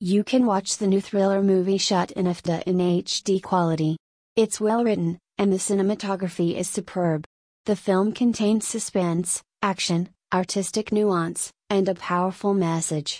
You can watch the new thriller movie Shut In Afdah in HD quality. It's well written, and the cinematography is superb. The film contains suspense, action, artistic nuance, and a powerful message.